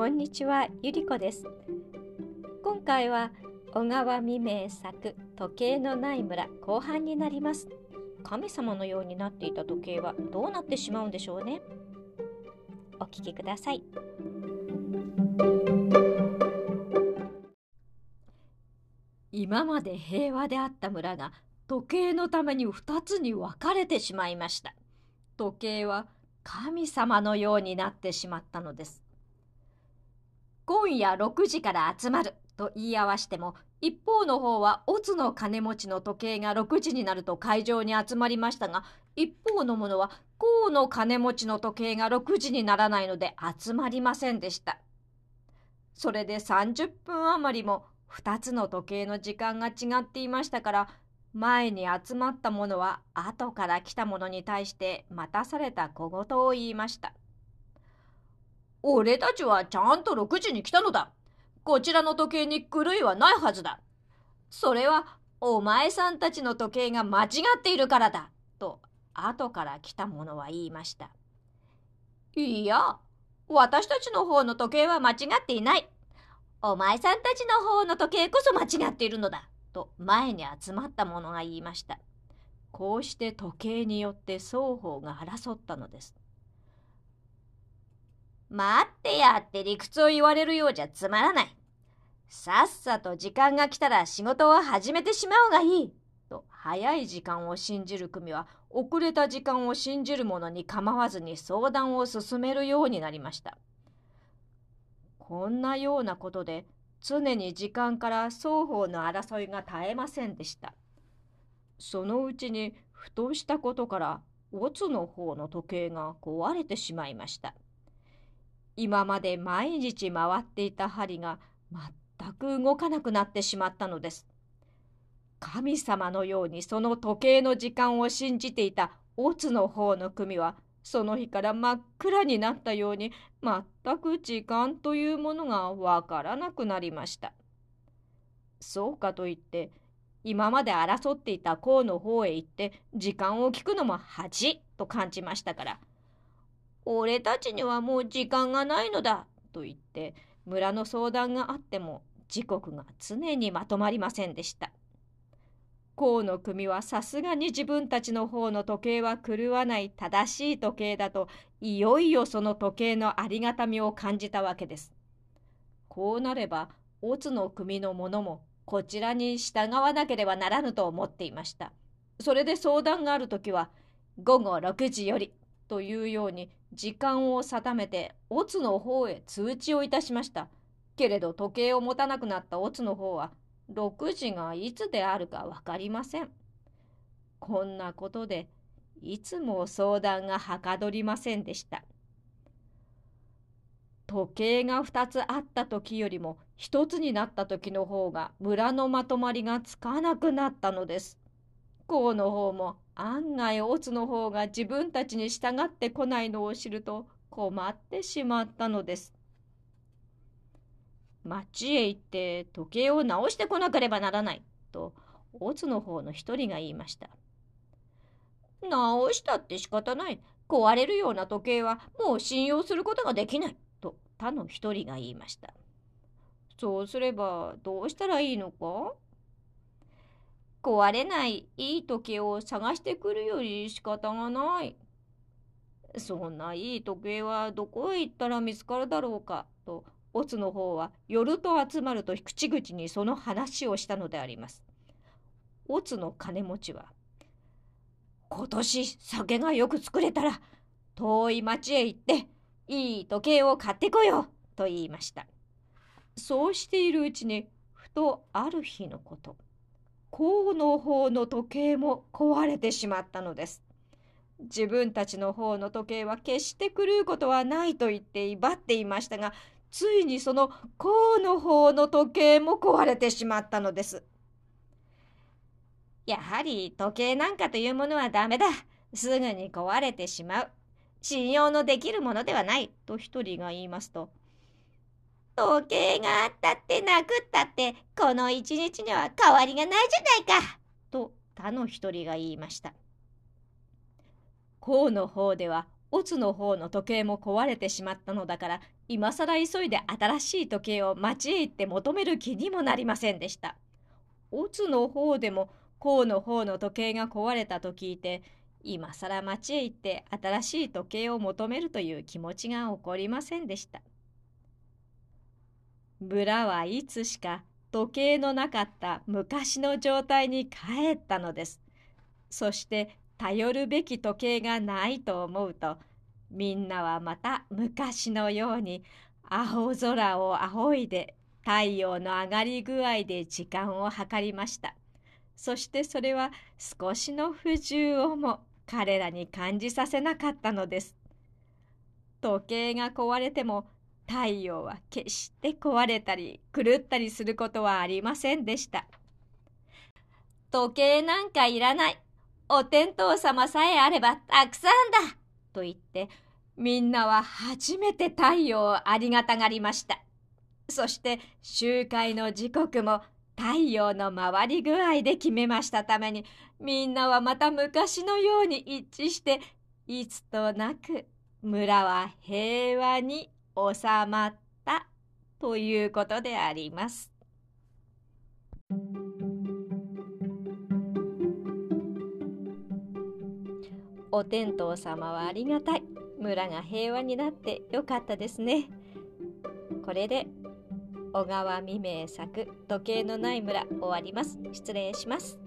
こんにちは、ゆりこです。今回は小川未明作時計のない村後半になります。神様のようになっていた時計はどうなってしまうんでしょうね。お聞きください。今まで平和であった村が時計のために2つに分かれてしまいました。時計は神様のようになってしまったのです。今夜6時から集まると言い合わしても一方の方はオツの金持ちの時計が6時になると会場に集まりましたが一方の者は甲の金持ちの時計が6時にならないので集まりませんでした。それで30分余りも2つの時計の時間が違っていましたから前に集まった者は後から来た者に対して待たされた小言を言いました。俺たちはちゃんと6時に来たのだ。こちらの時計に狂いはないはずだ。それはお前さんたちの時計が間違っているからだ。と後から来た者は言いました。いや、私たちの方の時計は間違っていない。お前さんたちの方の時計こそ間違っているのだ。と前に集まった者が言いました。こうして時計によって双方が争ったのです。待ってやって理屈を言われるようじゃつまらない。さっさと時間が来たら仕事を始めてしまうがいい。と早い時間を信じる組は遅れた時間を信じる者に構わずに相談を進めるようになりました。こんなようなことで常に時間から双方の争いが絶えませんでした。そのうちにふとしたことからオツの方の時計が壊れてしまいました。今まで毎日回っていた針が全く動かなくなってしまったのです。神様のようにその時計の時間を信じていたオツの方の組はその日から真っ暗になったように全く時間というものがわからなくなりました。そうかといって今まで争っていた甲の方へ行って時間を聞くのも恥と感じましたから俺たちにはもう時間がないのだと言って村の相談があっても時刻が常にまとまりませんでした。河の組はさすがに自分たちの方の時計は狂わない正しい時計だといよいよその時計のありがたみを感じたわけです。こうなればオツの組の者もこちらに従わなければならぬと思っていました。それで相談がある時は午後6時よりというように時間を定めてオツの方へ通知をいたしました。けれど時計を持たなくなったオツの方は6時がいつであるか分かりません。こんなことでいつも相談がはかどりませんでした。時計が2つあった時よりも1つになった時の方が村のまとまりがつかなくなったのです。こうの方も案外オツの方が自分たちに従ってこないのを知ると困ってしまったのです。町へ行って時計を直してこなければならないとオツの方の一人が言いました。直したって仕方ない。壊れるような時計はもう信用することができない。と他の一人が言いました。そうすればどうしたらいいのか？壊れないいい時計を探してくるより仕方がない。そんないい時計はどこへ行ったら見つかるだろうか？とオツの方は夜と集まると口々にその話をしたのであります。オツの金持ちは、今年酒がよく作れたら遠い町へ行っていい時計を買ってこようと言いました。そうしているうちにふとある日のこと、甲の方の時計も壊れてしまったのです。自分たちの方の時計は決して狂うことはないと言って威張っていましたがついにその甲の方の時計も壊れてしまったのです。やはり時計なんかというものはダメだ。すぐに壊れてしまう。信用のできるものではない。と一人が言いますと、時計があったってなくったって、この一日には変わりがないじゃないか。と他の一人が言いました。甲の方ではオツの方の時計も壊れてしまったのだから今更急いで新しい時計を町へ行って求める気にもなりませんでした。オツの方でも甲の方の時計が壊れたと聞いて今更町へ行って新しい時計を求めるという気持ちが起こりませんでした。村はいつしか時計のなかった昔の状態に帰ったのです。そして頼るべき時計がないと思うとみんなはまた昔のように青空を仰いで太陽の上がり具合で時間を計りました。そしてそれは少しの不自由をも彼らに感じさせなかったのです。時計が壊れても太陽は決して壊れたり狂ったりすることはありませんでした。時計なんかいらない。お天道様さえあればたくさんだと言ってみんなは初めて太陽をありがたがりました。そして集会の時刻も太陽の回り具合で決めましたためにみんなはまた昔のように一致していつとなく村は平和に収まったということであります。お天道様はありがたい。村が平和になってよかったですね。これで小川未明作時計のない村終わります。失礼します。